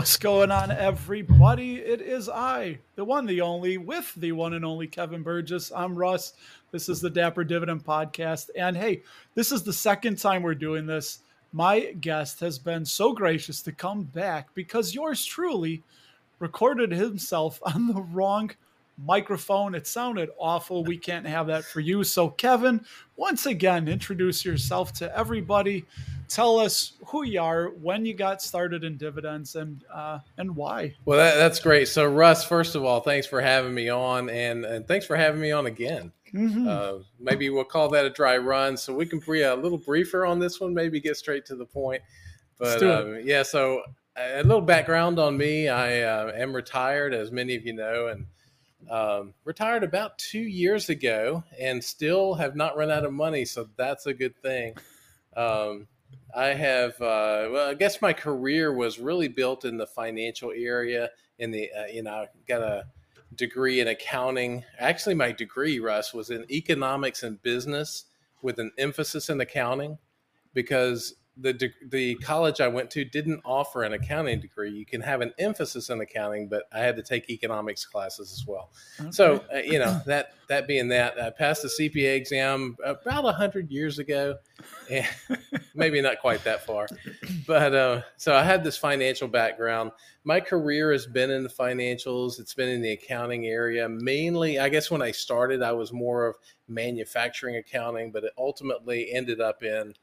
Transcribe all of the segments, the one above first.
What's going on, everybody? It is I, the one, the only, with the one and only Kevin Burgess. I'm Russ. This is the Dapper Dividend Podcast. And hey, this is the second time we're doing this. My guest has been so gracious to come back because yours truly recorded himself on the wrong microphone. It sounded awful. We can't have that for you. So, Kevin, once again, introduce yourself to everybody. Tell us who you are, when you got started in dividends, and uh, and why. Well, that, that's great. So, Russ, first of all, thanks for having me on, and, and thanks for having me on again. Mm-hmm. Uh, maybe we'll call that a dry run, so we can be a little briefer on this one. Maybe get straight to the point. But um, yeah, so a little background on me. I uh, am retired, as many of you know, and um, retired about two years ago and still have not run out of money. So that's a good thing. Um, I have, uh, well, I guess my career was really built in the financial area. In the, uh, you know, I got a degree in accounting. Actually, my degree, Russ, was in economics and business with an emphasis in accounting because the the college I went to didn't offer an accounting degree. You can have an emphasis in accounting, but I had to take economics classes as well. Okay. So uh, you know that that being that, I passed the CPA exam about a hundred years ago, and maybe not quite that far, but uh, so I had this financial background. My career has been in the financials. It's been in the accounting area mainly. I guess when I started, I was more of manufacturing accounting, but it ultimately ended up in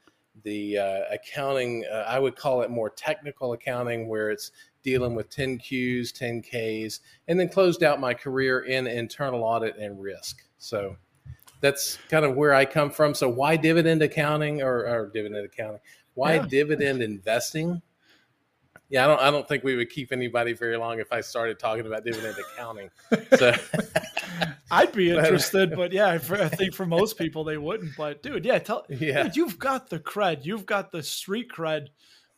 the uh, accounting, uh, I would call it more technical accounting, where it's dealing with 10Qs, 10Ks, and then closed out my career in internal audit and risk. So that's kind of where I come from. So why dividend accounting or, or dividend accounting? Why yeah. dividend investing? Yeah, I don't. I don't think we would keep anybody very long if I started talking about dividend accounting. So I'd be interested, but yeah, for, I think for most people they wouldn't. But dude, yeah, tell yeah, dude, you've got the cred, you've got the street cred.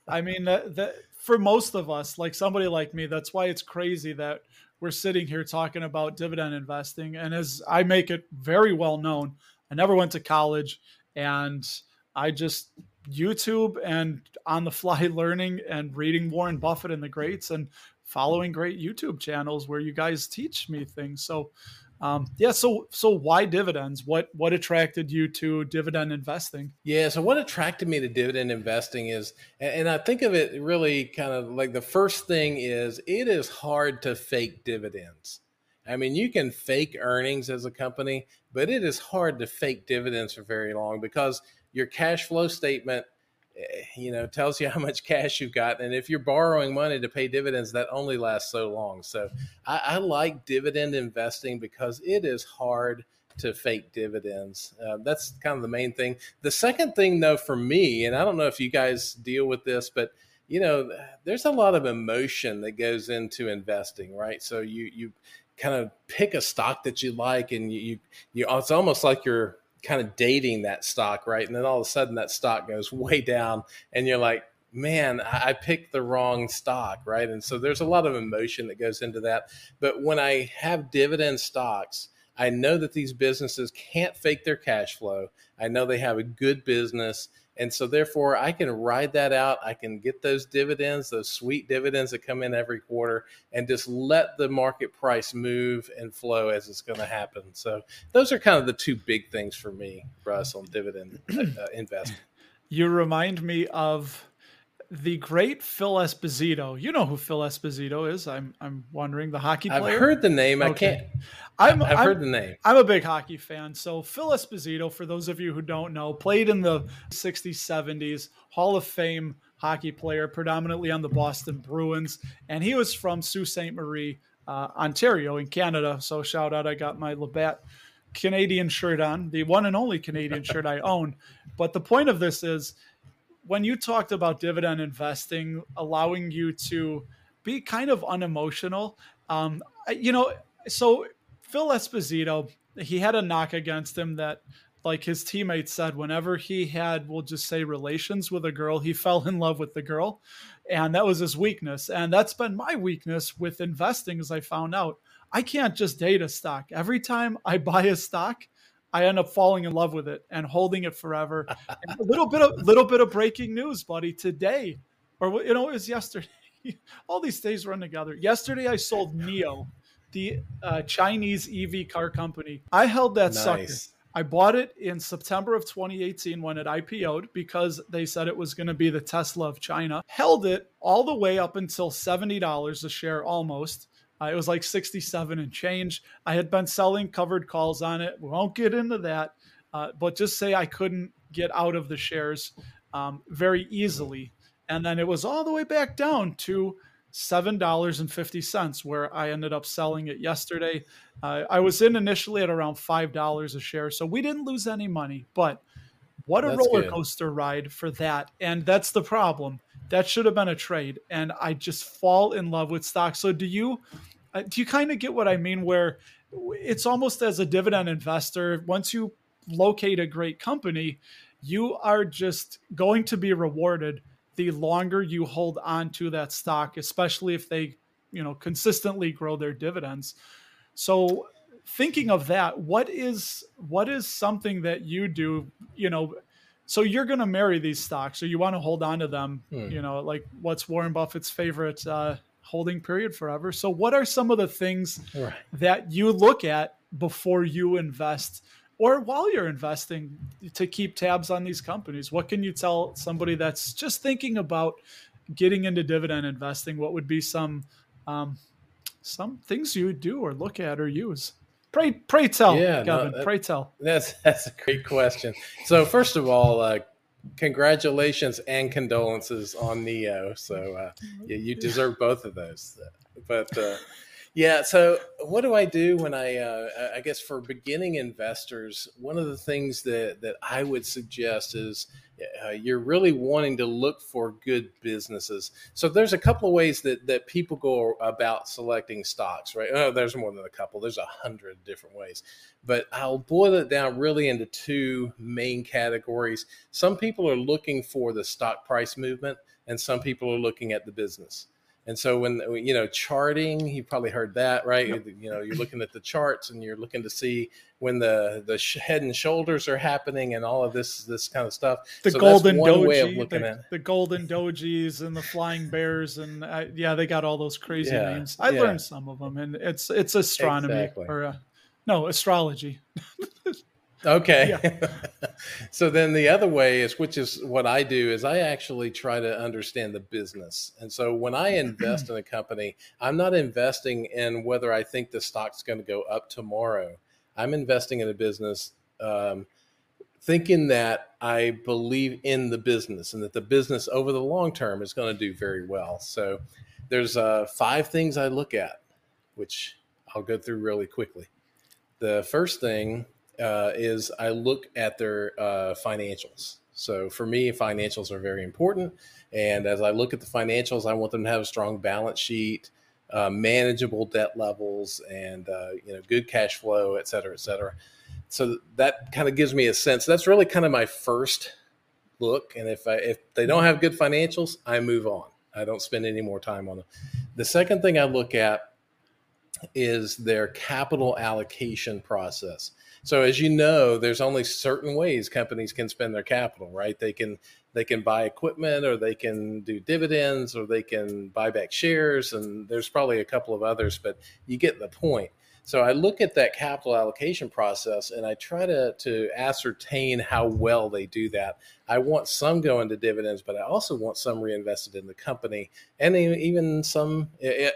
I mean, that, that for most of us, like somebody like me, that's why it's crazy that we're sitting here talking about dividend investing. And as I make it very well known, I never went to college, and I just YouTube and on the fly learning and reading Warren Buffett and the greats and following great YouTube channels where you guys teach me things. So um, yeah, so so why dividends? What what attracted you to dividend investing? Yeah, so what attracted me to dividend investing is, and I think of it really kind of like the first thing is it is hard to fake dividends. I mean, you can fake earnings as a company, but it is hard to fake dividends for very long because your cash flow statement eh, you know tells you how much cash you've got and if you're borrowing money to pay dividends that only lasts so long. So i, I like dividend investing because it is hard to fake dividends. Uh, that's kind of the main thing. The second thing though for me and i don't know if you guys deal with this but you know there's a lot of emotion that goes into investing right? So you you kind of pick a stock that you like and you, you, you it's almost like you're kind of dating that stock, right? And then all of a sudden that stock goes way down, and you're like, man, I picked the wrong stock, right? And so there's a lot of emotion that goes into that. But when I have dividend stocks, I know that these businesses can't fake their cash flow. I know they have a good business and so, therefore, I can ride that out. I can get those dividends, those sweet dividends that come in every quarter, and just let the market price move and flow as it's going to happen. So, those are kind of the two big things for me, Russ, on dividend uh, investing. You remind me of the great Phil Esposito. You know who Phil Esposito is? I'm I'm wondering the hockey player. I've heard the name. Okay. I can't. I'm, I've I'm, heard the name. I'm a big hockey fan. So Phil Esposito, for those of you who don't know, played in the 60s, 70s, Hall of Fame hockey player, predominantly on the Boston Bruins, and he was from Sault Ste. Marie, uh, Ontario, in Canada. So shout out! I got my Labatt Canadian shirt on, the one and only Canadian shirt I own. But the point of this is when you talked about dividend investing, allowing you to be kind of unemotional, um, you know, so Phil Esposito, he had a knock against him that, like his teammates said, whenever he had, we'll just say, relations with a girl, he fell in love with the girl. And that was his weakness. And that's been my weakness with investing, as I found out. I can't just date a stock. Every time I buy a stock, I end up falling in love with it and holding it forever. a little bit of little bit of breaking news, buddy. Today, or you know, it was yesterday. all these days run together. Yesterday, I sold NIO, the uh, Chinese EV car company. I held that nice. sucker. I bought it in September of 2018 when it IPO'd because they said it was going to be the Tesla of China. Held it all the way up until $70 a share almost. Uh, it was like 67 and change. I had been selling covered calls on it. We won't get into that, uh, but just say I couldn't get out of the shares um, very easily. And then it was all the way back down to $7.50, where I ended up selling it yesterday. Uh, I was in initially at around $5 a share. So we didn't lose any money, but what a that's roller coaster ride for that. And that's the problem. That should have been a trade. And I just fall in love with stock. So do you, uh, do you kind of get what I mean? Where it's almost as a dividend investor, once you locate a great company, you are just going to be rewarded the longer you hold on to that stock, especially if they, you know, consistently grow their dividends. So thinking of that, what is what is something that you do, you know, so you're going to marry these stocks or you want to hold on to them, hmm. you know, like what's Warren Buffett's favorite uh, holding period forever. So what are some of the things right. that you look at before you invest or while you're investing to keep tabs on these companies? What can you tell somebody that's just thinking about getting into dividend investing? What would be some um, some things you would do or look at or use? Pray, pray tell, yeah, Kevin. No, that, pray tell. That's that's a great question. So first of all, uh, congratulations and condolences on NIO. So uh, you, you deserve both of those. But uh, yeah. So, what do I do when I, uh, I guess, for beginning investors, one of the things that that I would suggest is uh, you're really wanting to look for good businesses. So, there's a couple of ways that that people go about selecting stocks, right? Oh, there's more than a couple. There's a hundred different ways, but I'll boil it down really into two main categories. Some people are looking for the stock price movement, and some people are looking at the business. And so when you know charting, you probably heard that, right? Yep. You know, you're looking at the charts and you're looking to see when the the head and shoulders are happening and all of this this kind of stuff. The so golden doji, the, the, golden dojis and the flying bears and uh, yeah, they got all those crazy yeah, names. I yeah. learned some of them, and it's it's astronomy exactly. or uh, no astrology. Okay. Yeah. so then the other way is, which is what I do, is I actually try to understand the business. And so when I invest in a company, I'm not investing in whether I think the stock's going to go up tomorrow. I'm investing in a business um, thinking that I believe in the business and that the business over the long term is going to do very well. So there's uh, five things I look at, which I'll go through really quickly. The first thing uh, is I look at their uh, financials. So for me, financials are very important. And as I look at the financials, I want them to have a strong balance sheet, uh, manageable debt levels, and uh, you know good cash flow, et cetera, et cetera. So that kind of gives me a sense. That's really kind of my first look. And if I, if they don't have good financials, I move on. I don't spend any more time on them. The second thing I look at is their capital allocation process. So as you know, there's only certain ways companies can spend their capital, right? They can they can buy equipment or they can do dividends or they can buy back shares and there's probably a couple of others, but you get the point. So I look at that capital allocation process and I try to to ascertain how well they do that. I want some going to dividends, but I also want some reinvested in the company, and even some.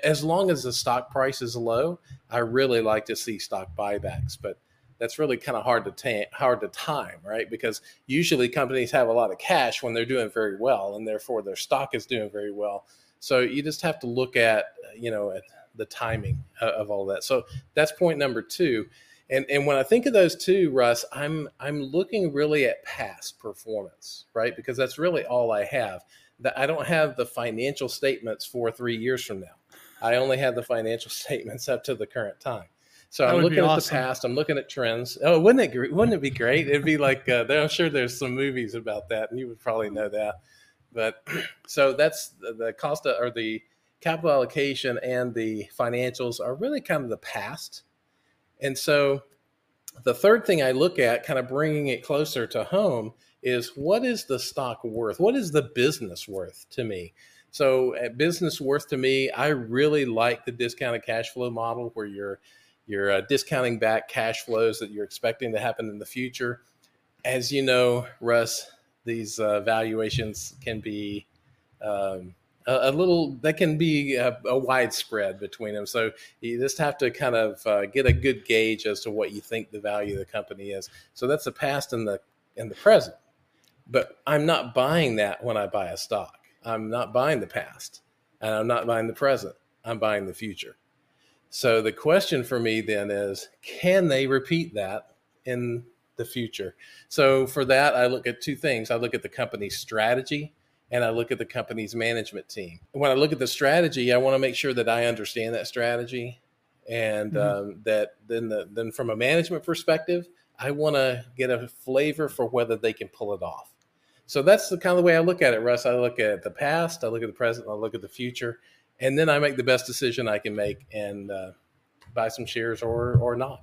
As long as the stock price is low, I really like to see stock buybacks. But that's really kind of hard to ta- hard to time, right? Because usually companies have a lot of cash when they're doing very well, and therefore their stock is doing very well. So you just have to look at you know at the timing of all that. So that's point number two. And and when I think of those two, Russ, I'm I'm looking really at past performance, right? Because that's really all I have. That I don't have the financial statements for three years from now. I only have the financial statements up to the current time. So that I'm looking at the past. I'm looking at trends. Oh, wouldn't it? Wouldn't it be great? It'd be like uh, I'm sure there's some movies about that, and you would probably know that. But so that's the, cost of, or the capital allocation and the financials are really kind of the past. And so the third thing I look at, kind of bringing it closer to home, is what is the stock worth? What is the business worth to me? So at business worth to me, I really like the discounted cash flow model where you're you're uh, discounting back cash flows that you're expecting to happen in the future. As you know, Russ, these uh, valuations can be um, a, a, little. That can be a, a, wide spread between them. So you just have to kind of uh, get a good gauge as to what you think the value of the company is. So that's the past and the and the present. But I'm not buying that when I buy a stock. I'm not buying the past, and I'm not buying the present. I'm buying the future. So the question for me then is can they repeat that in the future? So for that, I look at two things I look at the company's strategy and I look at the company's management team. When I look at the strategy, I want to make sure that I understand that strategy and mm-hmm. um, that then the, then from a management perspective, I want to get a flavor for whether they can pull it off. So that's the kind of the way I look at it, Russ. I look at the past, I look at the present, I look at the future, and then I make the best decision I can make and uh, buy some shares or or not.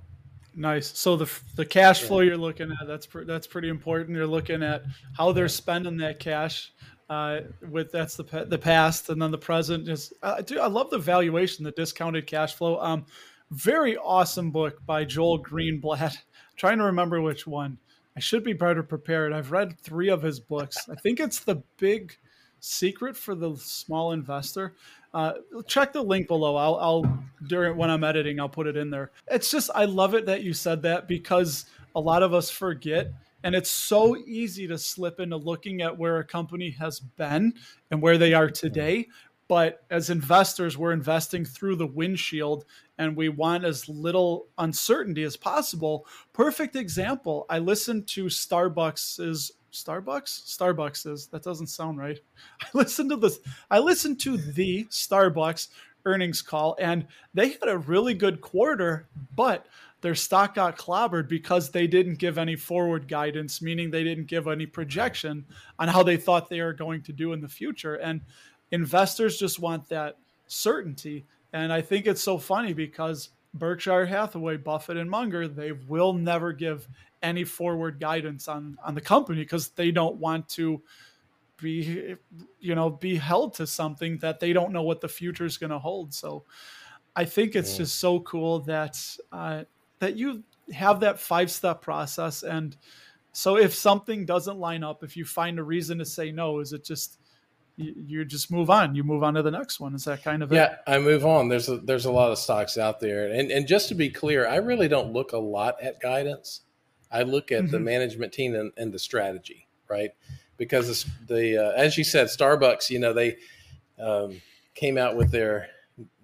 Nice. So the the cash flow you're looking at that's that's pretty important. You're looking at how they're spending that cash. Uh, with that's the the past and then the present is. Uh, dude, I love the valuation, the discounted cash flow. Um, very awesome book by Joel Greenblatt. I'm trying to remember which one. I should be better prepared. I've read three of his books. I think it's the Big Secret for the Small Investor. Uh, check the link below. I'll, I'll during when I'm editing, I'll put it in there. It's just I love it that you said that because a lot of us forget, and it's so easy to slip into looking at where a company has been and where they are today. But as investors, we're investing through the windshield and we want as little uncertainty as possible. Perfect example. I listened to Starbucks's Starbucks? Starbucks is that doesn't sound right. I listened to this. I listened to the Starbucks earnings call, and they had a really good quarter, but their stock got clobbered because they didn't give any forward guidance, meaning they didn't give any projection on how they thought they are going to do in the future. And investors just want that certainty. And I think it's so funny because Berkshire Hathaway, Buffett, and Munger, they will never give any forward guidance on on the company because they don't want to be you know be held to something that they don't know what the future is going to hold. So i think it's yeah. just so cool that uh, that you have that five step process. And so if something doesn't line up if you find a reason to say no is it just you, just move on you move on to the next one. Is that kind of yeah it? i move on. There's a there's a lot of stocks out there. And and just to be clear i really don't look a lot at guidance I look at mm-hmm. the management team and, and, the strategy, right? Because the uh, as you said, Starbucks, you know, they um, came out with their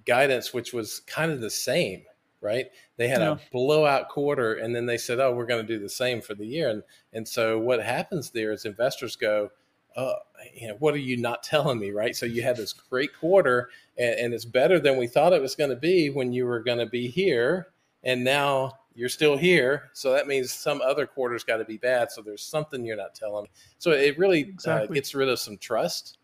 guidance, which was kind of the same, right? They had yeah. a blowout quarter, and then they said, "Oh, we're going to do the same for the year." And and so what happens there is investors go, "Oh, you know, what are you not telling me?" Right? So you had this great quarter, and, and it's better than we thought it was going to be when you were going to be here, and now you're still here, so that means some other quarter's got to be bad. So there's something you're not telling me. So it really uh, exactly. uh, gets rid of some trust,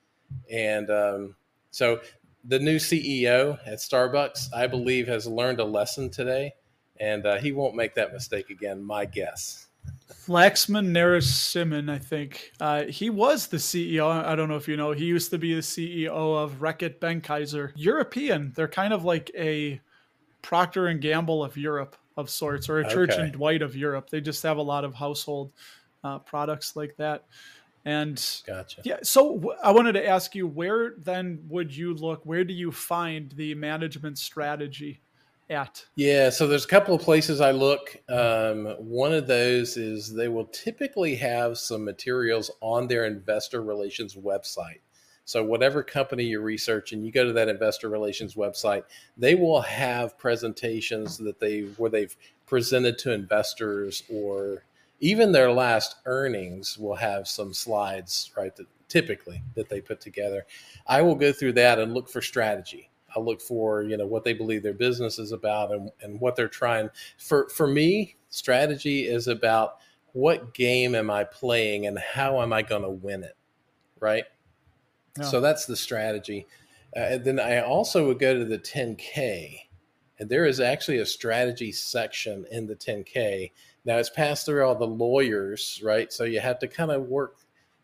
and um, so the new CEO at Starbucks, I believe, has learned a lesson today, and uh, he won't make that mistake again. My guess. Laxman Narasimhan, I think uh, he was the CEO. I don't know if you know. He used to be the CEO of Reckitt Benckiser. European. They're kind of like a Procter and Gamble of Europe of sorts, or a Church okay. and Dwight of Europe. They just have a lot of household uh, products like that. And gotcha. Yeah. So w- I wanted to ask you, where then would you look? Where do you find the management strategy at? Yeah. So there's a couple of places I look. Um, one of those is they will typically have some materials on their investor relations website. So whatever company you research and you go to that investor relations website, they will have presentations that they where they've presented to investors or even their last earnings will have some slides, right? That typically that they put together. I will go through that and look for strategy. I look for, you know, what they believe their business is about and, and what they're trying. For for me, strategy is about what game am I playing and how am I going to win it, right? So that's the strategy. Uh, and then I also would go to the 10K, and there is actually a strategy section in the 10K. Now it's passed through all the lawyers, right? So you have to kind of work,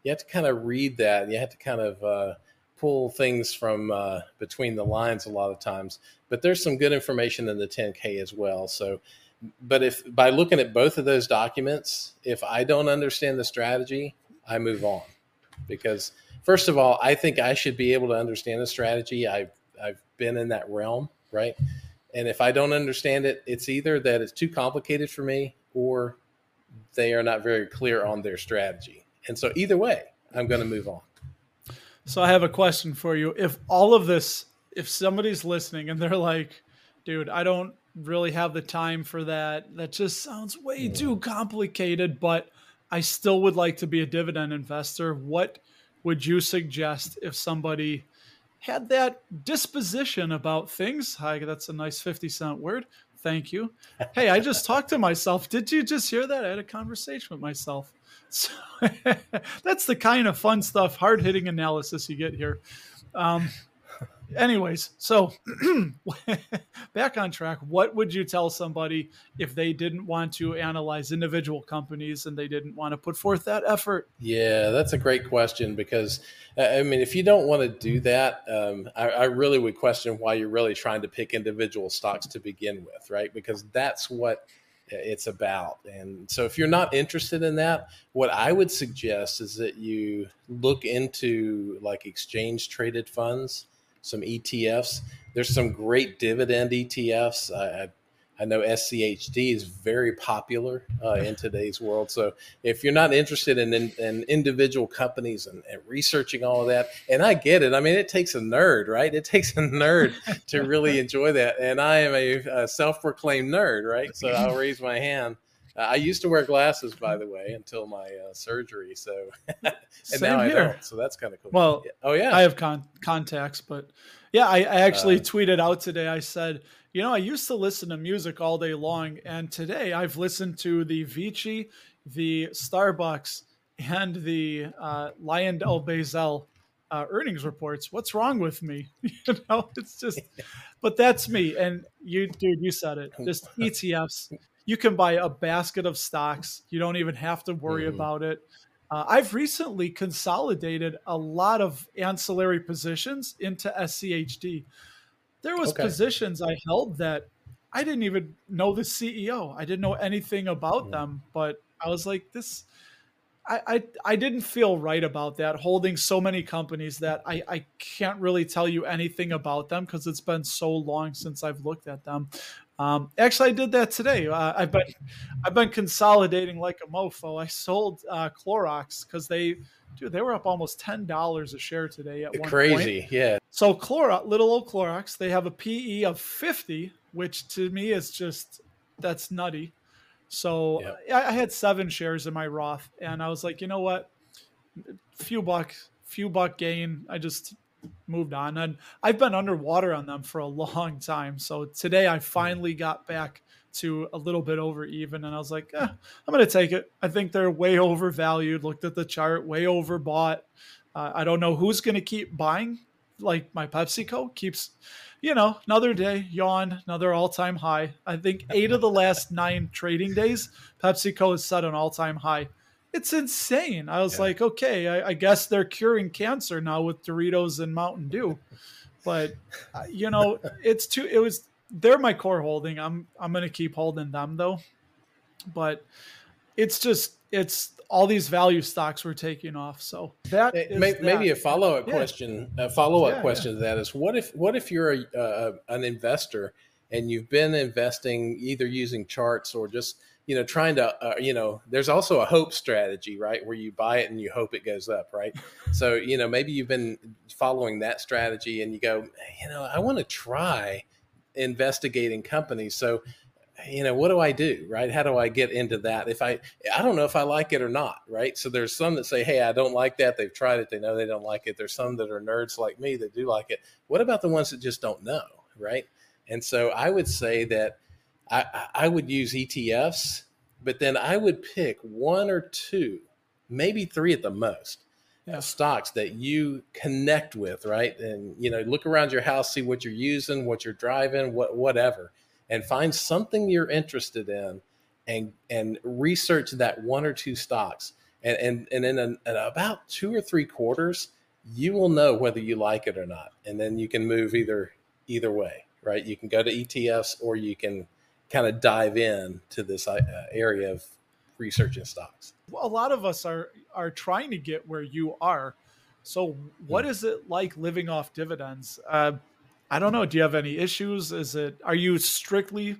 you have to kind of read that. You have to kind of uh, pull things from uh, between the lines a lot of times, but there's some good information in the 10K as well. So, but if by looking at both of those documents, if I don't understand the strategy, I move on because first of all, I think I should be able to understand the strategy. I've I've been in that realm, right? And if I don't understand it, it's either that it's too complicated for me or they are not very clear on their strategy. And so either way, I'm going to move on. So I have a question for you. If all of this, if somebody's listening and they're like, dude, I don't really have the time for that. That just sounds way mm. too complicated, but I still would like to be a dividend investor. What would you suggest if somebody had that disposition about things? Hi, that's a nice 50 cent word. Thank you. Hey, I just talked to myself. Did you just hear that? I had a conversation with myself. So that's the kind of fun stuff, hard hitting analysis you get here. Um, anyways, so back on track. What would you tell somebody if they didn't want to analyze individual companies and they didn't want to put forth that effort? Yeah, that's a great question because I mean, if you don't want to do that, um, I, I really would question why you're really trying to pick individual stocks to begin with, right? Because that's what it's about. And so, if you're not interested in that, what I would suggest is that you look into like exchange traded funds some ETFs. There's some great dividend ETFs. I, I know SCHD is very popular uh, in today's world. So if you're not interested in, in, in individual companies and, and, researching all of that, and I get it. I mean, it takes a nerd, right? It takes a nerd to really enjoy that. And I am a, a self-proclaimed nerd, right? So I'll raise my hand. Uh, I used to wear glasses, by the way, until my uh, surgery. So, and Same now here. I don't. So that's kind of cool. Well, yeah. oh yeah, I have con- contacts, but yeah, I, I actually uh, tweeted out today. I said, you know, I used to listen to music all day long, and today I've listened to the Vici, the Starbucks, and the uh, LyondellBasell uh, earnings reports. What's wrong with me? you know, it's just, but that's me. And you, dude, you said it. Just ETFs you can buy a basket of stocks. You don't even have to worry mm. about it. Uh, I've recently consolidated a lot of ancillary positions into SCHD. There was okay. positions I held that I didn't even know the CEO. I didn't know anything about mm. them, but I was like, this. I, I, I didn't feel right about that holding so many companies that I, I can't really tell you anything about them because it's been so long since I've looked at them. Um, actually, I did that today. Uh, I've been I've been consolidating like a mofo. I sold uh, Clorox because they, dude, they were up almost ten dollars a share today. At one crazy, point. yeah. So Clorox, little old Clorox, they have a PE of fifty, which to me is just that's nutty. So I, I had seven shares in my Roth, and I was like, you know what, few bucks, few buck gain. I just moved on. And I've been underwater on them for a long time. So today I finally got back to a little bit over even. And I was like, eh, I'm going to take it. I think they're way overvalued. Looked at the chart, way overbought. Uh, I don't know who's going to keep buying. Like my PepsiCo keeps, you know, another day, yawn, another all time high. I think eight of the last nine trading days, PepsiCo has set an all time high it's insane. I was yeah. like, okay, I, I, guess they're curing cancer now with Doritos and Mountain Dew, but you know, it's too. It was they're my core holding. I'm I'm gonna keep holding them though, but it's just it's all these value stocks were taking off. So that maybe, a follow up yeah. question. A follow up yeah, question to that is what if what if you're a, uh, an investor and you've been investing either using charts or just you know trying to uh, you know there's also a hope strategy right where you buy it and you hope it goes up right? So you know maybe you've been following that strategy and you go you know i want to try investigating companies so you know what do i do right? How do i get into that? If i i don't know if i like it or not right? So there's some that say hey i don't like that they've tried it they know they don't like it there's some that are nerds like me that do like it. What about the ones that just don't know right and so i would say that I, I would use ETFs, but then I would pick one or two, maybe three at the most, yeah. stocks that you connect with, right? And you know, look around your house, see what you're using, what you're driving, what whatever, and find something you're interested in, and and research that one or two stocks, and and and in, an, in about two or three quarters, you will know whether you like it or not, and then you can move either either way, right? You can go to ETFs or you can kind of dive in to this uh, area of researching stocks. Well, a lot of us are are trying to get where you are. So, what hmm. is it like living off dividends? Uh, I don't know. Do you have any issues? Is it are you strictly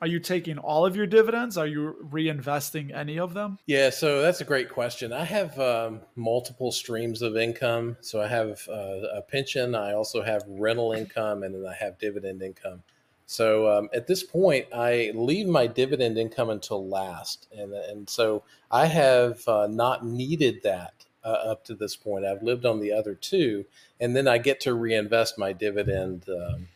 are you taking all of your dividends? Are you reinvesting any of them? Yeah, so that's a great question. I have um, multiple streams of income. So I have uh, a pension, I also have rental income, and then I have dividend income. So um, at this point, I leave my dividend income until last, and and so I have uh, not needed that uh, up to this point. I've lived on the other two, and then I get to reinvest my dividend um,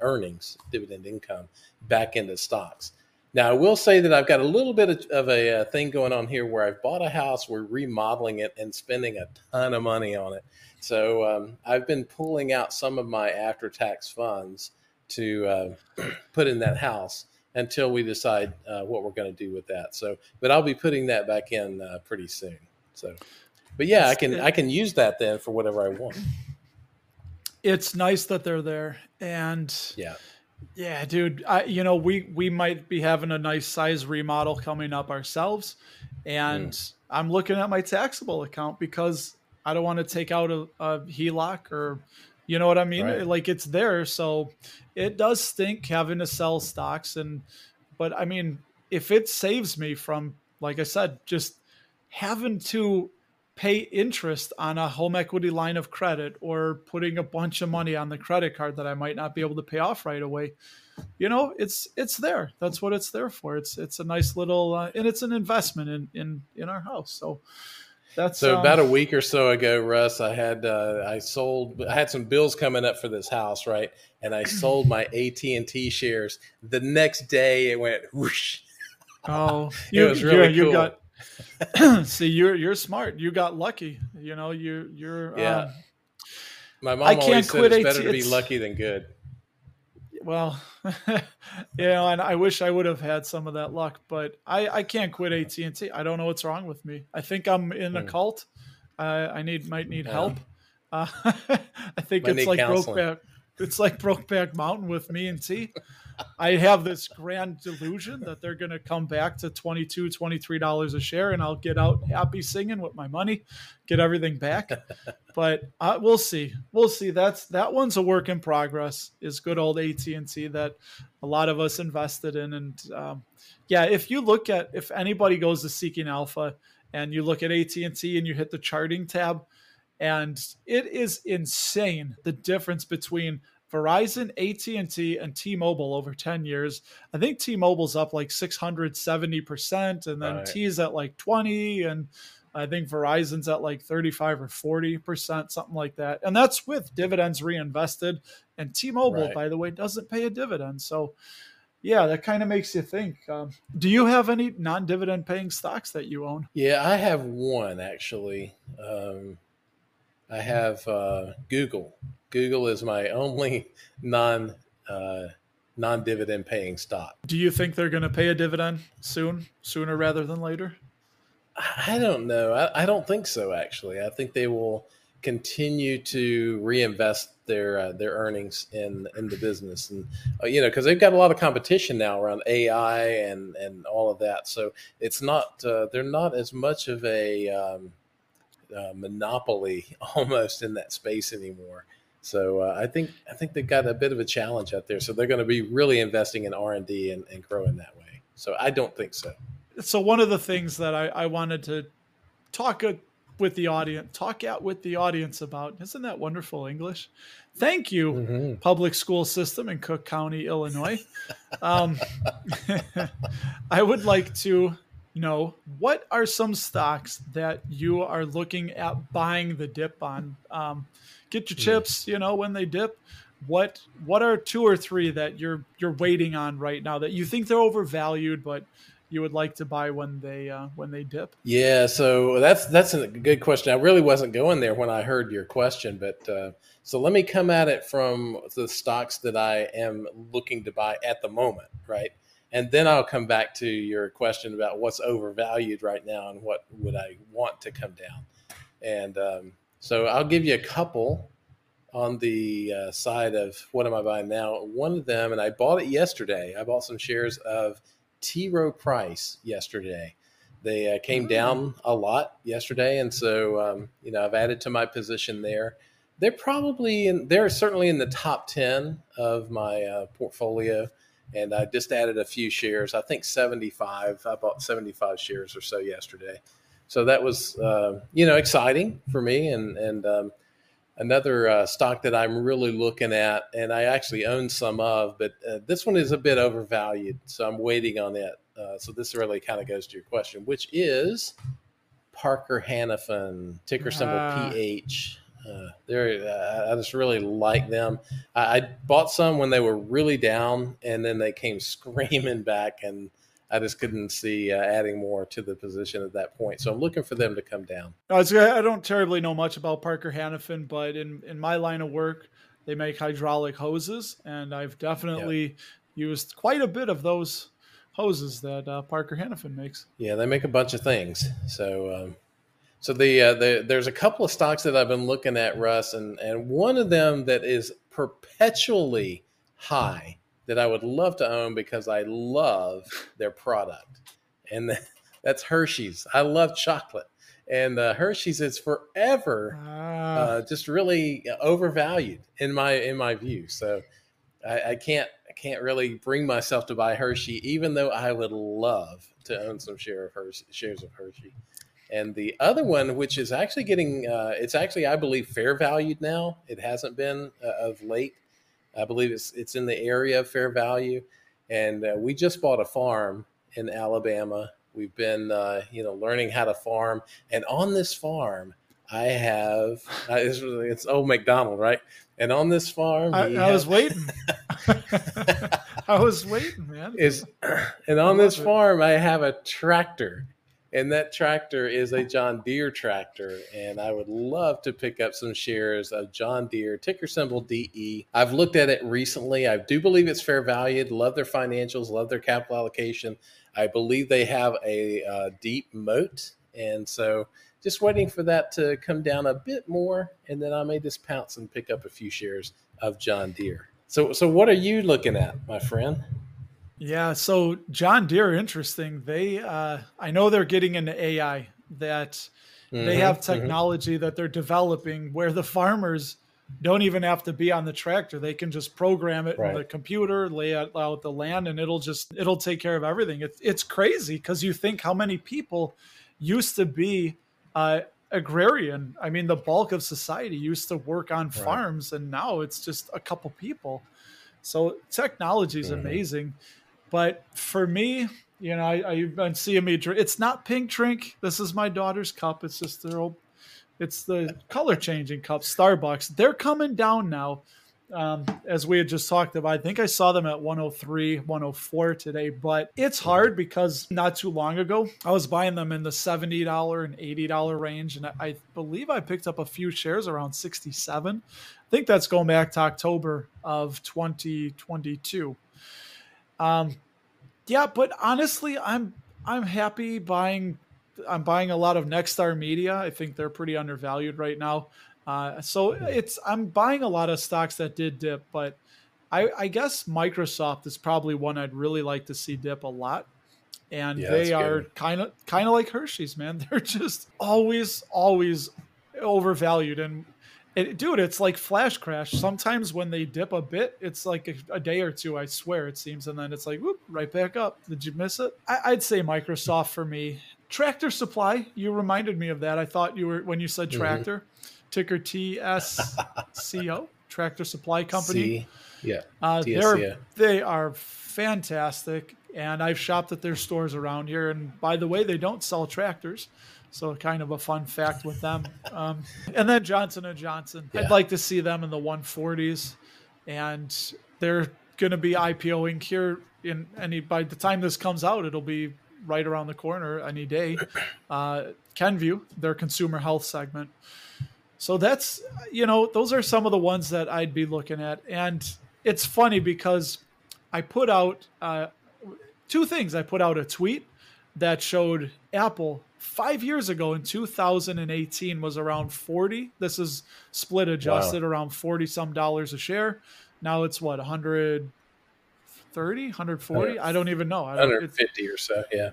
earnings, dividend income, back into stocks. Now, I will say that I've got a little bit of, of a, a, uh, thing going on here where I've bought a house, we're remodeling it, and spending a ton of money on it. So um, I've been pulling out some of my after-tax funds to uh, put in that house until we decide uh, what we're going to do with that. So, but I'll be putting that back in uh, pretty soon. So, but yeah, I can I can use that then for whatever I want. It's nice that they're there, and yeah, yeah, dude. I, you know, we we might be having a nice size remodel coming up ourselves, and mm. I'm looking at my taxable account because I don't want to take out a, a HELOC or you know what I mean? Right. Like it's there. So it does stink having to sell stocks and but I mean, if it saves me from like I said, just having to pay interest on a home equity line of credit or putting a bunch of money on the credit card that I might not be able to pay off right away. You know, it's it's there. That's what it's there for. It's it's a nice little uh, and it's an investment in in in our house. So that's so um, about a week or so ago, Russ. I had uh, I sold. I had some bills coming up for this house, right? And I sold my AT and T shares. The next day, it went whoosh. Oh, you, it was really you, cool. got. see, you're you're smart. You got lucky. You know, you you're. Yeah. Um, my mom I always can't said quit it's better AT- to be lucky than good well, you know, and I wish I would have had some of that luck, but I, I can't quit AT and. I don't know what's wrong with me. I think I'm in a hmm. cult. Uh, I need might need yeah. help. Uh, I think might it's like Brokeback. It's like Brokeback Mountain with me and T. I have this grand delusion that they're going to come back to 22 $23 a share and I'll get out happy singing with my money, get everything back. but uh, we'll see. We'll see. That's that one's a work in progress. Is good old AT&T that a lot of us invested in and um, yeah, if you look at if anybody goes to Seeking Alpha and you look at AT&T and you hit the charting tab and it is insane the difference between Verizon, AT&T, and T-Mobile over 10 years. I think T-Mobile's up like 670%, and then right. T's at like 20, and I think Verizon's at like 35 or 40%, something like that. And that's with dividends reinvested. And T-Mobile, right. by the way, doesn't pay a dividend. So yeah, that kind of makes you think. Um, do you have any non-dividend paying stocks that you own? Yeah, I have one actually. Um, I have uh, Google. Google is my only non uh, non dividend paying stock. Do you think they're going to pay a dividend soon, sooner rather than later? I don't know. I, I, don't think so. Actually, I think they will continue to reinvest their uh, their earnings in in the business, and uh, you know, because they've got a lot of competition now around AI and and all of that. So it's not uh, they're not as much of a um, uh, monopoly almost in that space anymore. So uh, I think I think they've got a bit of a challenge out there. So they're going to be really investing in R and D and growing that way. So I don't think so. So one of the things that I, I wanted to talk with the audience, talk out with the audience about, isn't that wonderful English? Thank you, mm-hmm. public school system in Cook County, Illinois. um, I would like to know what are some stocks that you are looking at buying the dip on. Um, get your hmm. chips, you know, when they dip. What what are two or three that you're you're waiting on right now that you think they're overvalued, but you would like to buy when they uh, when they dip? Yeah, so that's that's a good question. I really wasn't going there when I heard your question, but uh, so let me come at it from the stocks that I am looking to buy at the moment, right? And then I'll come back to your question about what's overvalued right now and what would I want to come down. And um, So I'll give you a couple on the uh, side of what am I buying now. One of them, and I bought it yesterday. I bought some shares of T. Rowe Price yesterday. They uh, came mm. down a lot yesterday, and so um, you know I've added to my position there. They're probably in. They're certainly in the top ten of my uh, portfolio, and I just added a few shares. I think seventy five. I bought seventy five shares or so yesterday, so that was uh, you know exciting for me. And and um, another uh, stock that I'm really looking at, and I actually own some of, but uh, this one is a bit overvalued, so I'm waiting on it. Uh, so this really kind of goes to your question, which is Parker Hannifin, ticker symbol ah. PH. Uh, they're, uh, I just really like them. I, I, bought some when they were really down, and then they came screaming back, and I just couldn't see uh, adding more to the position at that point. So I'm looking for them to come down. I don't terribly know much about Parker Hannifin, but in in my line of work, they make hydraulic hoses, and I've definitely used quite a bit of those hoses that uh, Parker Hannifin makes. Yeah, they make a bunch of things. So, um, so the, uh, the there's a couple of stocks that I've been looking at, Russ, and and one of them that is perpetually high that I would love to own because I love their product, and that's Hershey's. I love chocolate, and uh, Hershey's is forever ah. uh, just really overvalued in my in my view. So I, I can't I can't really bring myself to buy Hershey, even though I would love to own some share of Hershey, shares of Hershey. And the other one, which is actually getting, uh, it's actually I believe fair valued now. It hasn't been uh, of late. I believe it's it's in the area of fair value, and uh, we just bought a farm in Alabama. We've been uh, you know learning how to farm, and on this farm, I have uh, it's, it's old McDonald, right? And on this farm, I, I was waiting. I was waiting, man. Is and on this it. farm, I have a tractor, and that tractor is a John Deere tractor. And I would love to pick up some shares of John Deere, ticker symbol DE. I've looked at it recently. I do believe it's fair valued. Love their financials. Love their capital allocation. I believe they have a uh, deep moat, and so just waiting for that to come down a bit more, and then I may just pounce and pick up a few shares of John Deere. So, so what are you looking at, my friend? Yeah, so John Deere, interesting. They, uh, I know they're getting into AI. That mm-hmm, they have mm-hmm. technology mm-hmm. that they're developing where the farmers don't even have to be on the tractor. They can just program it right. in the computer, lay out, out the land, and it'll just it'll take care of everything. It's it's crazy because you think how many people used to be uh, agrarian. I mean, the bulk of society used to work on farms, and now it's just a couple people. So technology is mm-hmm. amazing. But for me, you know, I, I've been seeing me drink. It's not pink drink. This is my daughter's cup. It's just their old. It's the color changing cup. Starbucks. They're coming down now um, as we had just talked about. I think I saw them at 103, 104 today, but it's hard because not too long ago I was buying them in the $70 and $80 range, and I believe I picked up a few shares around 67. I think that's going back to October of 2022. Um, yeah, but honestly, I'm I'm happy buying. I'm buying a lot of Nexstar Media. I think they're pretty undervalued right now. Uh, so it's I'm buying a lot of stocks that did dip, but I, I, guess Microsoft is probably one I'd really like to see dip a lot. And yeah, they are kind of kind of like Hershey's, man. They're just always always overvalued. And it, dude, it's like flash crash. Sometimes when they dip a bit, it's like a, a, day or two. I swear it seems, and then it's like whoop, right back up. Did you miss it? I, would say Microsoft for me. Tractor Supply. You reminded me of that. I thought you were when you said mm-hmm. tractor. Mm-hmm ticker TSCO, Tractor Supply Company. C, yeah, uh, they're they are fantastic, and I've shopped at their stores around here. And by the way, they don't sell tractors, so kind of a fun fact with them. Um, and then Johnson and Johnson, yeah. I'd like to see them in the 140s, and they're going to be IPOing here in any. By the time this comes out, it'll be right around the corner any day. Uh, Kenvue, their consumer health segment. So that's you know those are some of the ones that I'd be looking at, and it's funny because I put out uh, two things. I put out a tweet that showed Apple five years ago in 2018 was around 40. This is split adjusted wow. around 40 some dollars a share. Now it's what 130, 140. I don't even know. 150 or so. Yeah.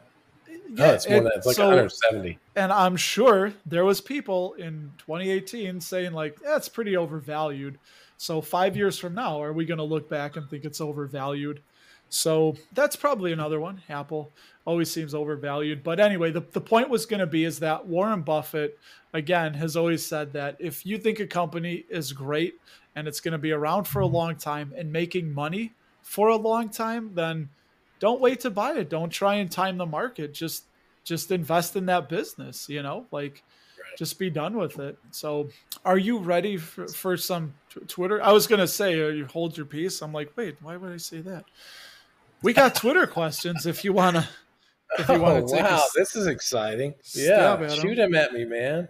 Yeah, oh, it's more than it's like so, 170. And I'm sure there was people in 2018 saying like that's pretty overvalued. So five years from now, are we going to look back and think it's overvalued? So that's probably another one. Apple always seems overvalued. But anyway, the, the point was going to be is that Warren Buffett, again, has always said that if you think a company is great and it's going to be around for a long time and making money for a long time, then don't wait to buy it. Don't try and time the market. Just just invest in that business, you know? Like just be done with it. So, are you ready for, for some t- Twitter? I was going to say uh, you hold your peace. I'm like, "Wait, why would I say that?" We got Twitter questions if you want to if you want to oh, wow, this is exciting. Yeah, shoot them at me, man.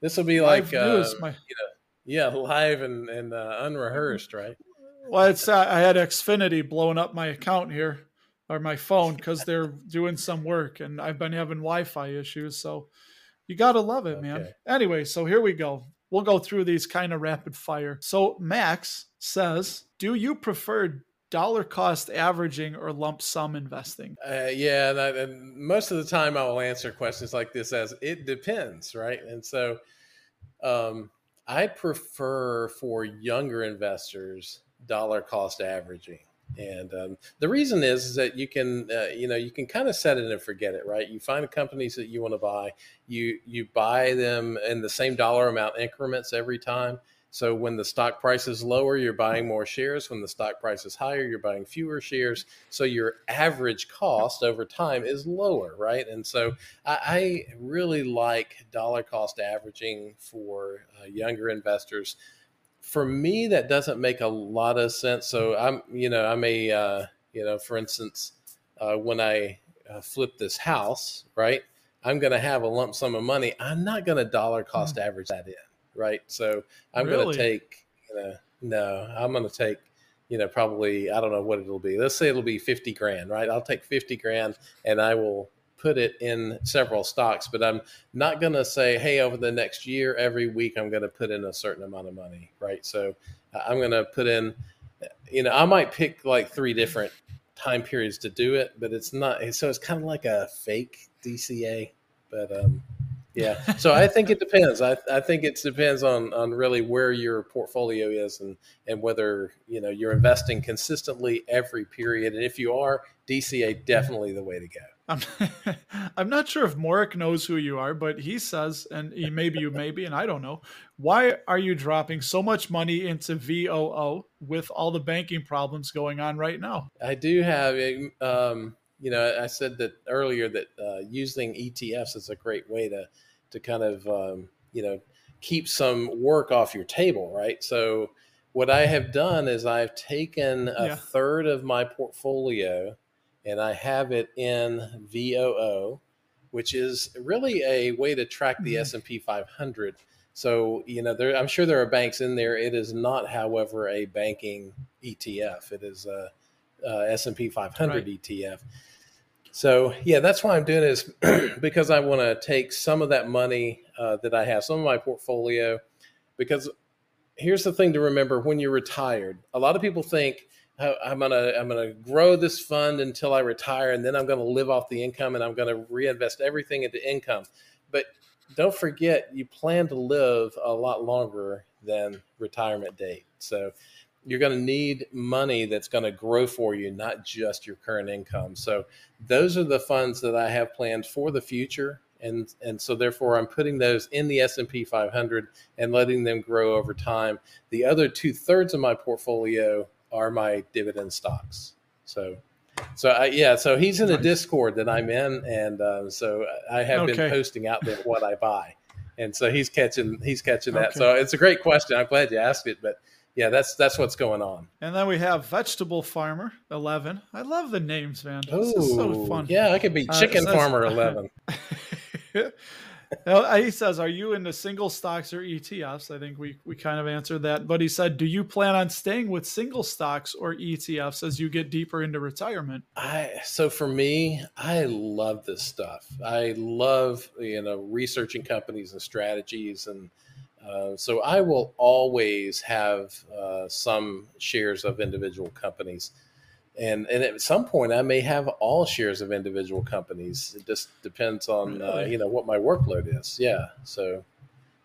This will be live like uh, my... you know, yeah, live and and uh, unrehearsed, right? Well, it's uh, I had Xfinity blowing up my account here or my phone because they're doing some work, and I've been having Wi-Fi issues. So you gotta love it, okay. man. Anyway, so here we go. We'll go through these kind of rapid fire. So Max says, "Do you prefer dollar cost averaging or lump sum investing? Uh, yeah, and, I, and, most of the time I will answer questions like this as it depends, right? And so um, I prefer for younger investors dollar cost averaging. And um, the reason is, is that you can, uh, you know, you can kind of set it and forget it, right? You find companies that you want to buy, you you buy them in the same dollar amount increments every time, so when the stock price is lower, you're buying more shares. When the stock price is higher, you're buying fewer shares. So your average cost over time is lower, right? And so I, I really like dollar cost averaging for uh, younger investors. For me, that doesn't make a lot of sense. So I'm, you know, I may, uh, you know, for instance, uh, when I uh, flip this house, right? I'm going to have a lump sum of money. I'm not going to dollar cost mm. average that in right? So I'm really? going to take, you know, no, I'm going to take, you know, probably, I don't know what it'll be. Let's say it'll be 50 grand, right? I'll take 50 grand and I will put it in several stocks, but I'm not going to say, hey, over the next year, every week, I'm going to put in a certain amount of money, right? So uh, I'm going to put in, you know, I might pick like three different time periods to do it, but it's not, so it's kind of like a fake DCA, but, um, yeah. So I think it depends. I, I think it depends on, on really where your portfolio is and, and whether, you know, you're investing consistently every period. And if you are, DCA definitely the way to go. I'm, I'm not sure if Morik knows who you are, but he says, and he, maybe you maybe, and I don't know, why are you dropping so much money into VOO with all the banking problems going on right now? I do have, um, you know, I said that earlier that uh, using ETFs is a great way to to kind of um, you know keep some work off your table, right? So what I have done is I've taken a yeah. third of my portfolio and I have it in VOO, which is really a way to track the mm-hmm. S&P 500. So, you know, there, I'm sure there are banks in there. It is not, however, a banking ETF. It is a, a S&P 500 right. ETF. So yeah, that's why I'm doing is because I want to take some of that money uh, that I have, some of my portfolio, because here's the thing to remember when you're retired. A lot of people think I'm gonna I'm gonna grow this fund until I retire, and then I'm gonna live off the income, and I'm gonna reinvest everything into income. But don't forget, you plan to live a lot longer than retirement date. So you're to need money that's to grow for you, not just your current income. So those are the funds that I have planned for the future. And, and so therefore I'm putting those in the S&P 500 and letting them grow over time. The other two thirds of my portfolio are my dividend stocks. So, so I, yeah, so he's in a Discord that I'm in. And uh, so I have okay. been posting out there what I buy. And so he's catching, he's catching that. Okay. So it's a great question. I'm glad you asked it, but yeah, that's that's what's going on. And then we have Vegetable Farmer Eleven. I love the names, man. This Ooh, is so fun. Yeah, I could be uh, Chicken uh, Farmer Eleven. he says, "Are you into single stocks or ETFs?" I think we we kind of answered that. But he said, "Do you plan on staying with single stocks or ETFs as you get deeper into retirement?" I so for me, I love this stuff. I love you know researching companies and strategies and. Uh, so I will always have uh, some shares of individual companies and and at some point I may have all shares of individual companies. It just depends on uh, you know what my workload is. Yeah, so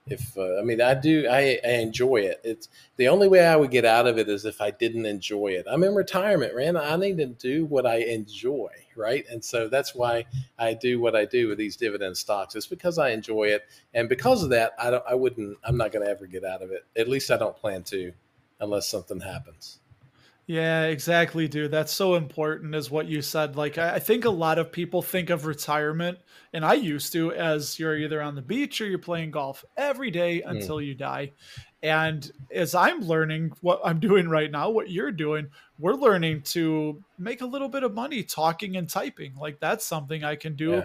if uh, I mean I do I, I, enjoy it. It's the only way I would get out of it is if I didn't enjoy it. I'm in retirement, man. I need to do what I enjoy, right? And so that's why I do what I do with these dividend stocks. It's because I enjoy it, and because of that, I don't I wouldn't I'm not going to ever get out of it. At least I don't plan to, unless something happens. Yeah, exactly, dude. That's so important, is what you said. Like, I think a lot of people think of retirement, and I used to, as you're either on the beach or you're playing golf every day mm. until you die. And as I'm learning what I'm doing right now, what you're doing, we're learning to make a little bit of money talking and typing. Like, that's something I can do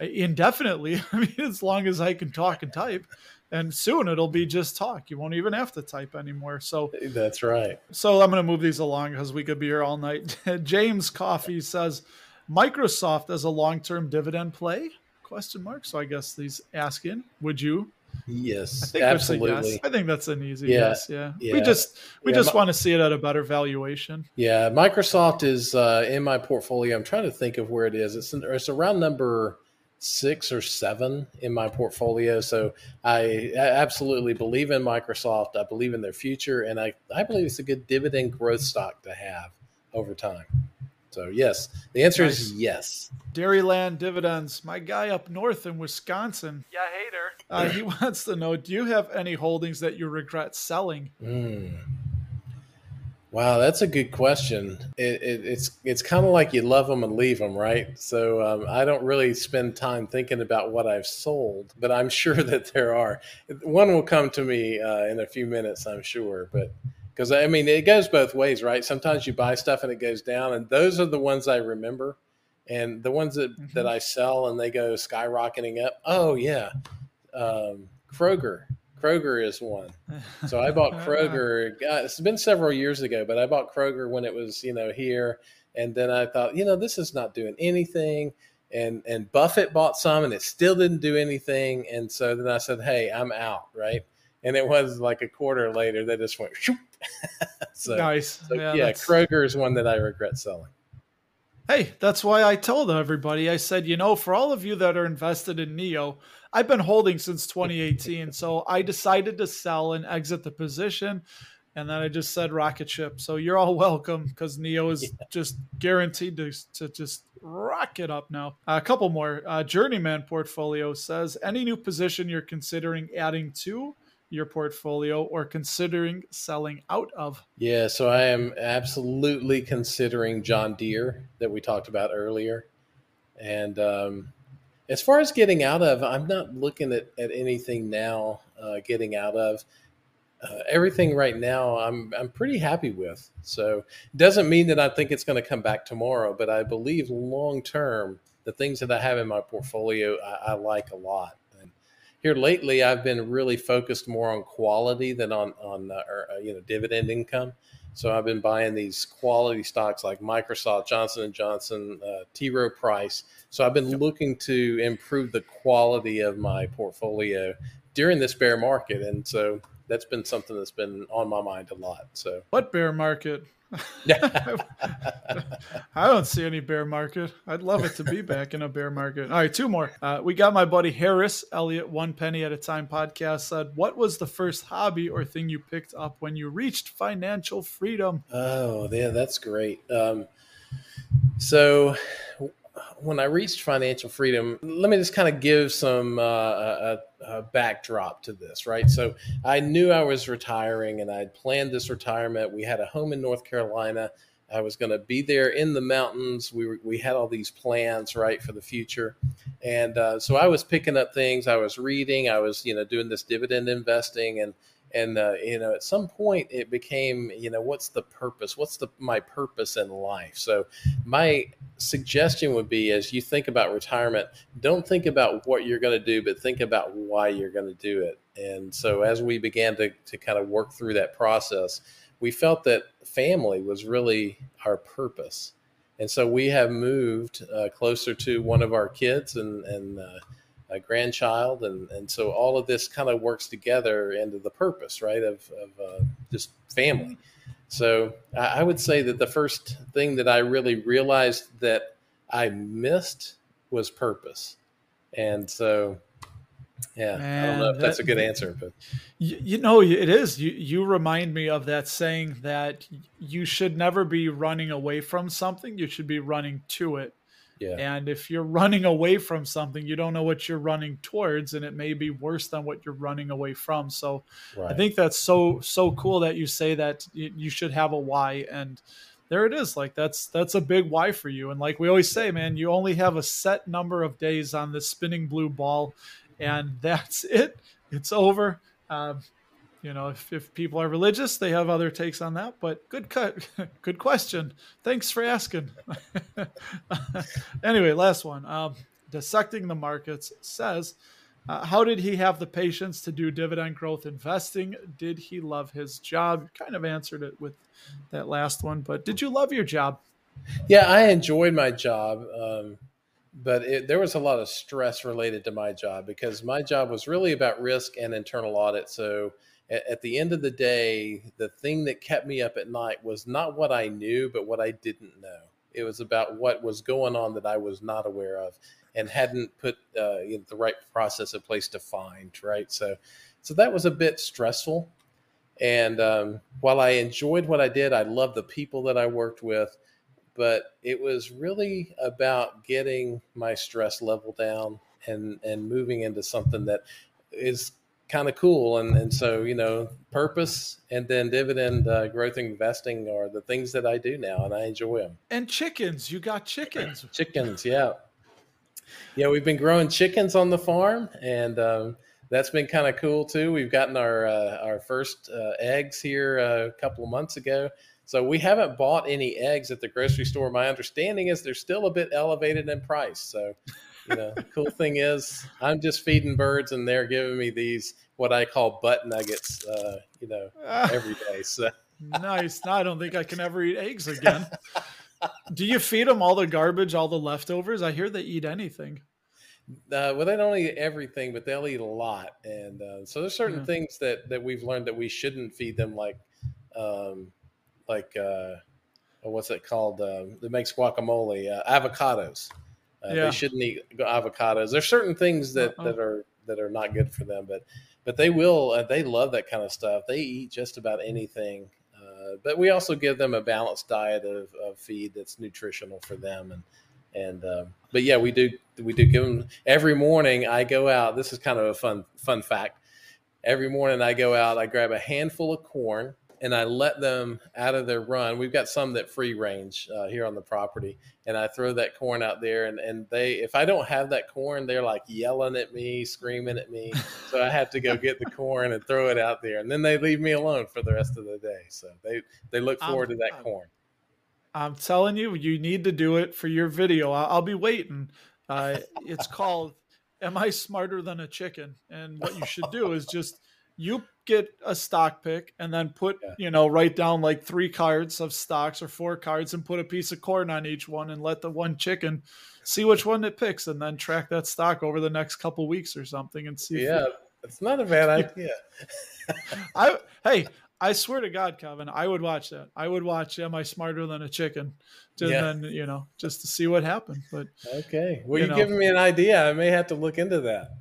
yeah. indefinitely. I mean, as long as I can talk and type and soon it'll be just talk. You won't even have to type anymore. So that's right. So I'm going to move these along because we could be here all night. James Coffee says Microsoft as a long-term dividend play? Question mark. So I guess he's asking, would you? Yes, I think absolutely. Yes. I think that's an easy yeah, yes. Yeah. yeah. We just we yeah, just want to see it at a better valuation. Yeah, Microsoft is uh, in my portfolio. I'm trying to think of where it is. It's it's around number six or seven in my portfolio. So I absolutely believe in Microsoft. I believe in their future, and I, I believe it's a good dividend growth stock to have over time. So yes, the answer nice. is yes. Dairyland dividends. My guy up north in Wisconsin. Yeah, hater. Uh, he wants to know: Do you have any holdings that you regret selling? Mm. Wow, that's a good question. It, it, it's it's kind of like you love them and leave them, right? So um, I don't really spend time thinking about what I've sold, but I'm sure that there are. One will come to me uh, in a few minutes, I'm sure. But because I mean, it goes both ways, right? Sometimes you buy stuff and it goes down, and those are the ones I remember, and the ones that mm-hmm. that I sell and they go skyrocketing up. Oh yeah, um, Kroger Kroger is one. So I bought Kroger. God, it's been several years ago, but I bought Kroger when it was you know here, and then I thought you know this is not doing anything. And and Buffett bought some, and it still didn't do anything. And so then I said, hey, I'm out, right? And it was like a quarter later, they just went. so, nice. So, yeah, yeah Kroger is one that I regret selling. Hey, that's why I told everybody. I said, you know, for all of you that are invested in NIO, I've been holding since 2018. so I decided to sell and exit the position. And then I just said rocket ship. So you're all welcome because NIO is yeah. just guaranteed to, to just rocket up now. Uh, a couple more. Uh, Journeyman portfolio says any new position you're considering adding to your portfolio or considering selling out of? Yeah, so I am absolutely considering John Deere that we talked about earlier. And um, as far as getting out of, I'm not looking at, at anything now uh, getting out of. Uh, everything right now I'm I'm pretty happy with. So it doesn't mean that I think it's going to come back tomorrow, but I believe long term the things that I have in my portfolio I, I like a lot here lately I've been really focused more on quality than on on uh, or, uh, you know dividend income. So I've been buying these quality stocks like Microsoft, Johnson and Johnson, uh, T. Rowe Price. So I've been looking to improve the quality of my portfolio during this bear market, and so that's been something that's been on my mind a lot. So what bear market? I don't see any bear market. I'd love it to be back in a bear market. All right, two more. Uh, we got my buddy Harris Elliott, one penny at a time podcast said, "What was the first hobby or thing you picked up when you reached financial freedom?" Oh, yeah, that's great. Um, so when I reached financial freedom, let me just kind of give some uh, a, a, backdrop to this, right? So I knew I was retiring, and I had planned this retirement. We had a home in North Carolina. I was going to be there in the mountains. We were, we had all these plans, right, for the future, and uh, so I was picking up things. I was reading. I was, you know, doing this dividend investing, and and uh, you know at some point it became you know what's the purpose what's the my purpose in life so my suggestion would be as you think about retirement don't think about what you're going to do but think about why you're going to do it. And so as we began to, to kind of work through that process we felt that family was really our purpose. And so we have moved uh, closer to one of our kids and and uh, a grandchild, and and so all of this kind of works together into the purpose, right, of of uh, just family. So I, would say that the first thing that I really realized that I missed was purpose, and so yeah, Man, I don't know if that, that's a good answer, but you, you, know, it is. You you remind me of that saying that you should never be running away from something; you should be running to it. Yeah. And if you're running away from something, you don't know what you're running towards, and it may be worse than what you're running away from. So right. I think that's so so cool that you say that you should have a why, and there it is. Like that's that's a big why for you. And like we always say, man, you only have a set number of days on this spinning blue ball, and that's it. It's over. Um, you know, if, if people are religious, they have other takes on that. But good cut, good question. Thanks for asking. anyway, last one. Um, dissecting the markets says, uh, how did he have the patience to do dividend growth investing? Did he love his job? Kind of answered it with that last one, but did you love your job? Yeah, I enjoyed my job. Um, but it, there was a lot of stress related to my job because my job was really about risk and internal audit. So at, the end of the day, the thing that kept me up at night was not what I knew, but what I didn't know. It was about what was going on that I was not aware of and hadn't put uh, the right process in place to find. Right, so so that was a bit stressful. And um, while I enjoyed what I did, I loved the people that I worked with. But it was really about getting my stress level down and and moving into something that is kind of cool. And, and so, you know, purpose and then dividend uh, growth investing are the things that I do now, and I enjoy them. And chickens, you got chickens. chickens, yeah. Yeah, we've been growing chickens on the farm, and um, that's been kind of cool too. We've gotten our uh, our first uh, eggs here uh, a couple of months ago. So we haven't bought any eggs at the grocery store. My understanding is they're still a bit elevated in price. So you know, the cool thing is I'm just feeding birds and they're giving me these what I call butt nuggets, uh, you know, every day. So nice. No, I don't think I can ever eat eggs again. Do you feed them all the garbage, all the leftovers? I hear they eat anything. Uh, well, they don't eat everything, but they'll eat a lot, and uh, so there's certain yeah. things that that we've learned that we shouldn't feed them, like, um, like uh, what's it called? Um, that makes guacamole, uh, avocados. Uh, yeah. They shouldn't eat avocados. There's certain things that, uh that are that are not good for them, but but they will. Uh, they love that kind of stuff. They eat just about anything. Uh, but we also give them a balanced diet of, of feed that's nutritional for them and and um, but yeah, we do we do give them every morning. I go out. This is kind of a fun fun fact. Every morning I go out. I grab a handful of corn and I let them out of their run. We've got some that free range uh, here on the property, and I throw that corn out there. And, and they, if I don't have that corn, they're like yelling at me, screaming at me. So I have to go get the corn and throw it out there, and then they leave me alone for the rest of the day. So they they look forward I'm, to that corn. I'm telling you, you need to do it for your video. I'll, I'll be waiting. Uh, it's called "Am I Smarter Than a Chicken?" And what you should do is just you get a stock pick and then put yeah. you know write down like three cards of stocks or four cards and put a piece of corn on each one and let the one chicken see which one it picks and then track that stock over the next couple weeks or something and see yeah it, it's not a bad idea. I hey i swear to god kevin i would watch that. I would watch am i smarter than a chicken? Just yeah. then you know just to see what happened but okay. Well you are giving me an idea. I may have to look into that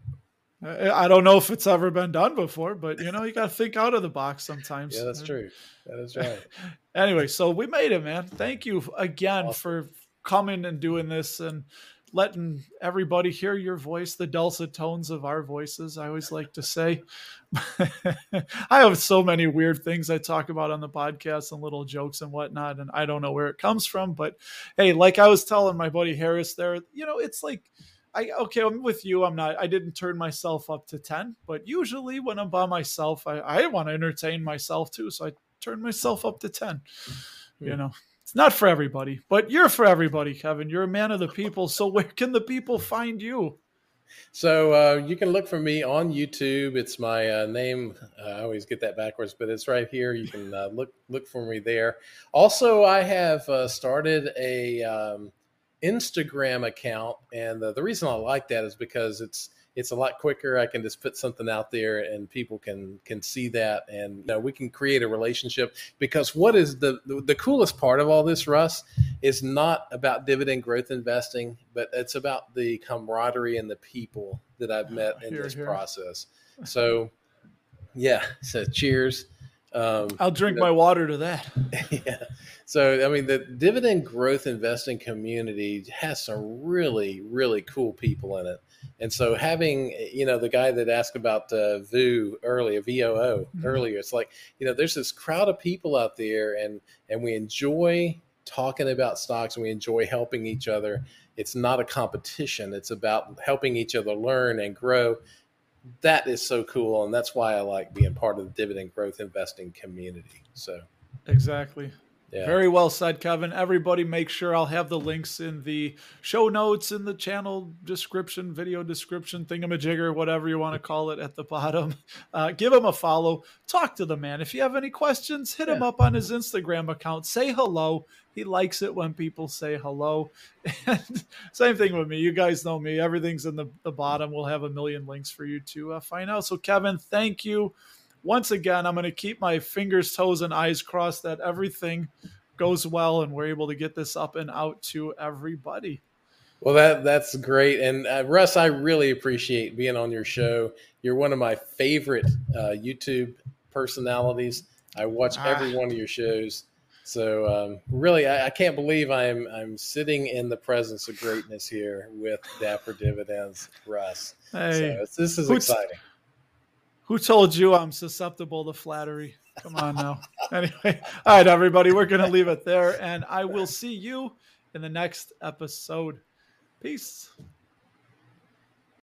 I don't know if it's ever been done before, but you know, you got to think out of the box sometimes. Yeah, that's true. That is right. anyway, so we made it, man. Thank you again awesome. for coming and doing this and letting everybody hear your voice, the dulcet tones of our voices. I always like to say, I have so many weird things I talk about on the podcast and little jokes and whatnot, and I don't know where it comes from. But hey, like I was telling my buddy Harris there, you know, it's like I okay, I'm with you. I'm not. I didn't turn myself up to ten, but usually when I'm by myself, I I want to entertain myself too, so I turn myself up to ten. You know, it's not for everybody, but you're for everybody, Kevin. You're a man of the people. So where can the people find you? So uh, you can look for me on YouTube. It's my uh, name. Uh, I always get that backwards, but it's right here. You can uh, look look for me there. Also, I have uh, started a um, Instagram account, and the, the reason I like that is because it's it's a lot quicker. I can just put something out there, and people can can see that, and you know, we can create a relationship. Because what is the, the coolest part of all this, Russ, is not about dividend growth investing, but it's about the camaraderie and the people that I've met in Here, this here. process. So, yeah. So, cheers. Um, I'll drink you know, my water to that. yeah. So, I mean, the dividend growth investing community has some really, really cool people in it. And so, having, you know, the guy that asked about uh, VOO earlier, VOO Mhm. earlier, it's like, you know, there's this crowd of people out there, and and we enjoy talking about stocks, and we enjoy helping each other. It's not a competition; it's about helping each other learn and grow. That is so cool, and that's why I like being part of the dividend growth investing community. So, Exactly. yeah. Very well said, Kevin. Everybody, make sure I'll have the links in the show notes, in the channel description, video description, thingamajigger, whatever you want to call it at the bottom. Uh, give him a follow. Talk to the man. If you have any questions, hit him up on his Instagram account. Say hello. He likes it when people say hello. And same thing with me. You guys know me. Everything's in the, the bottom. We'll have a million links for you to uh, find out. So, Kevin, thank you once again, I'm going to keep my fingers, toes, and eyes crossed that everything goes well and we're able to get this up and out to everybody. Well, that that's great, and uh, Russ, I really appreciate being on your show. You're one of my favorite uh, YouTube personalities. I watch Ah. every one of your shows, so um, really, I, I can't believe I'm I'm sitting in the presence of greatness here with Dapper Dividends, Russ. Hey, So this is exciting. who told you I'm susceptible to flattery? Come on now. anyway, all right, everybody, we're going to leave it there, and I will see you in the next episode. Peace.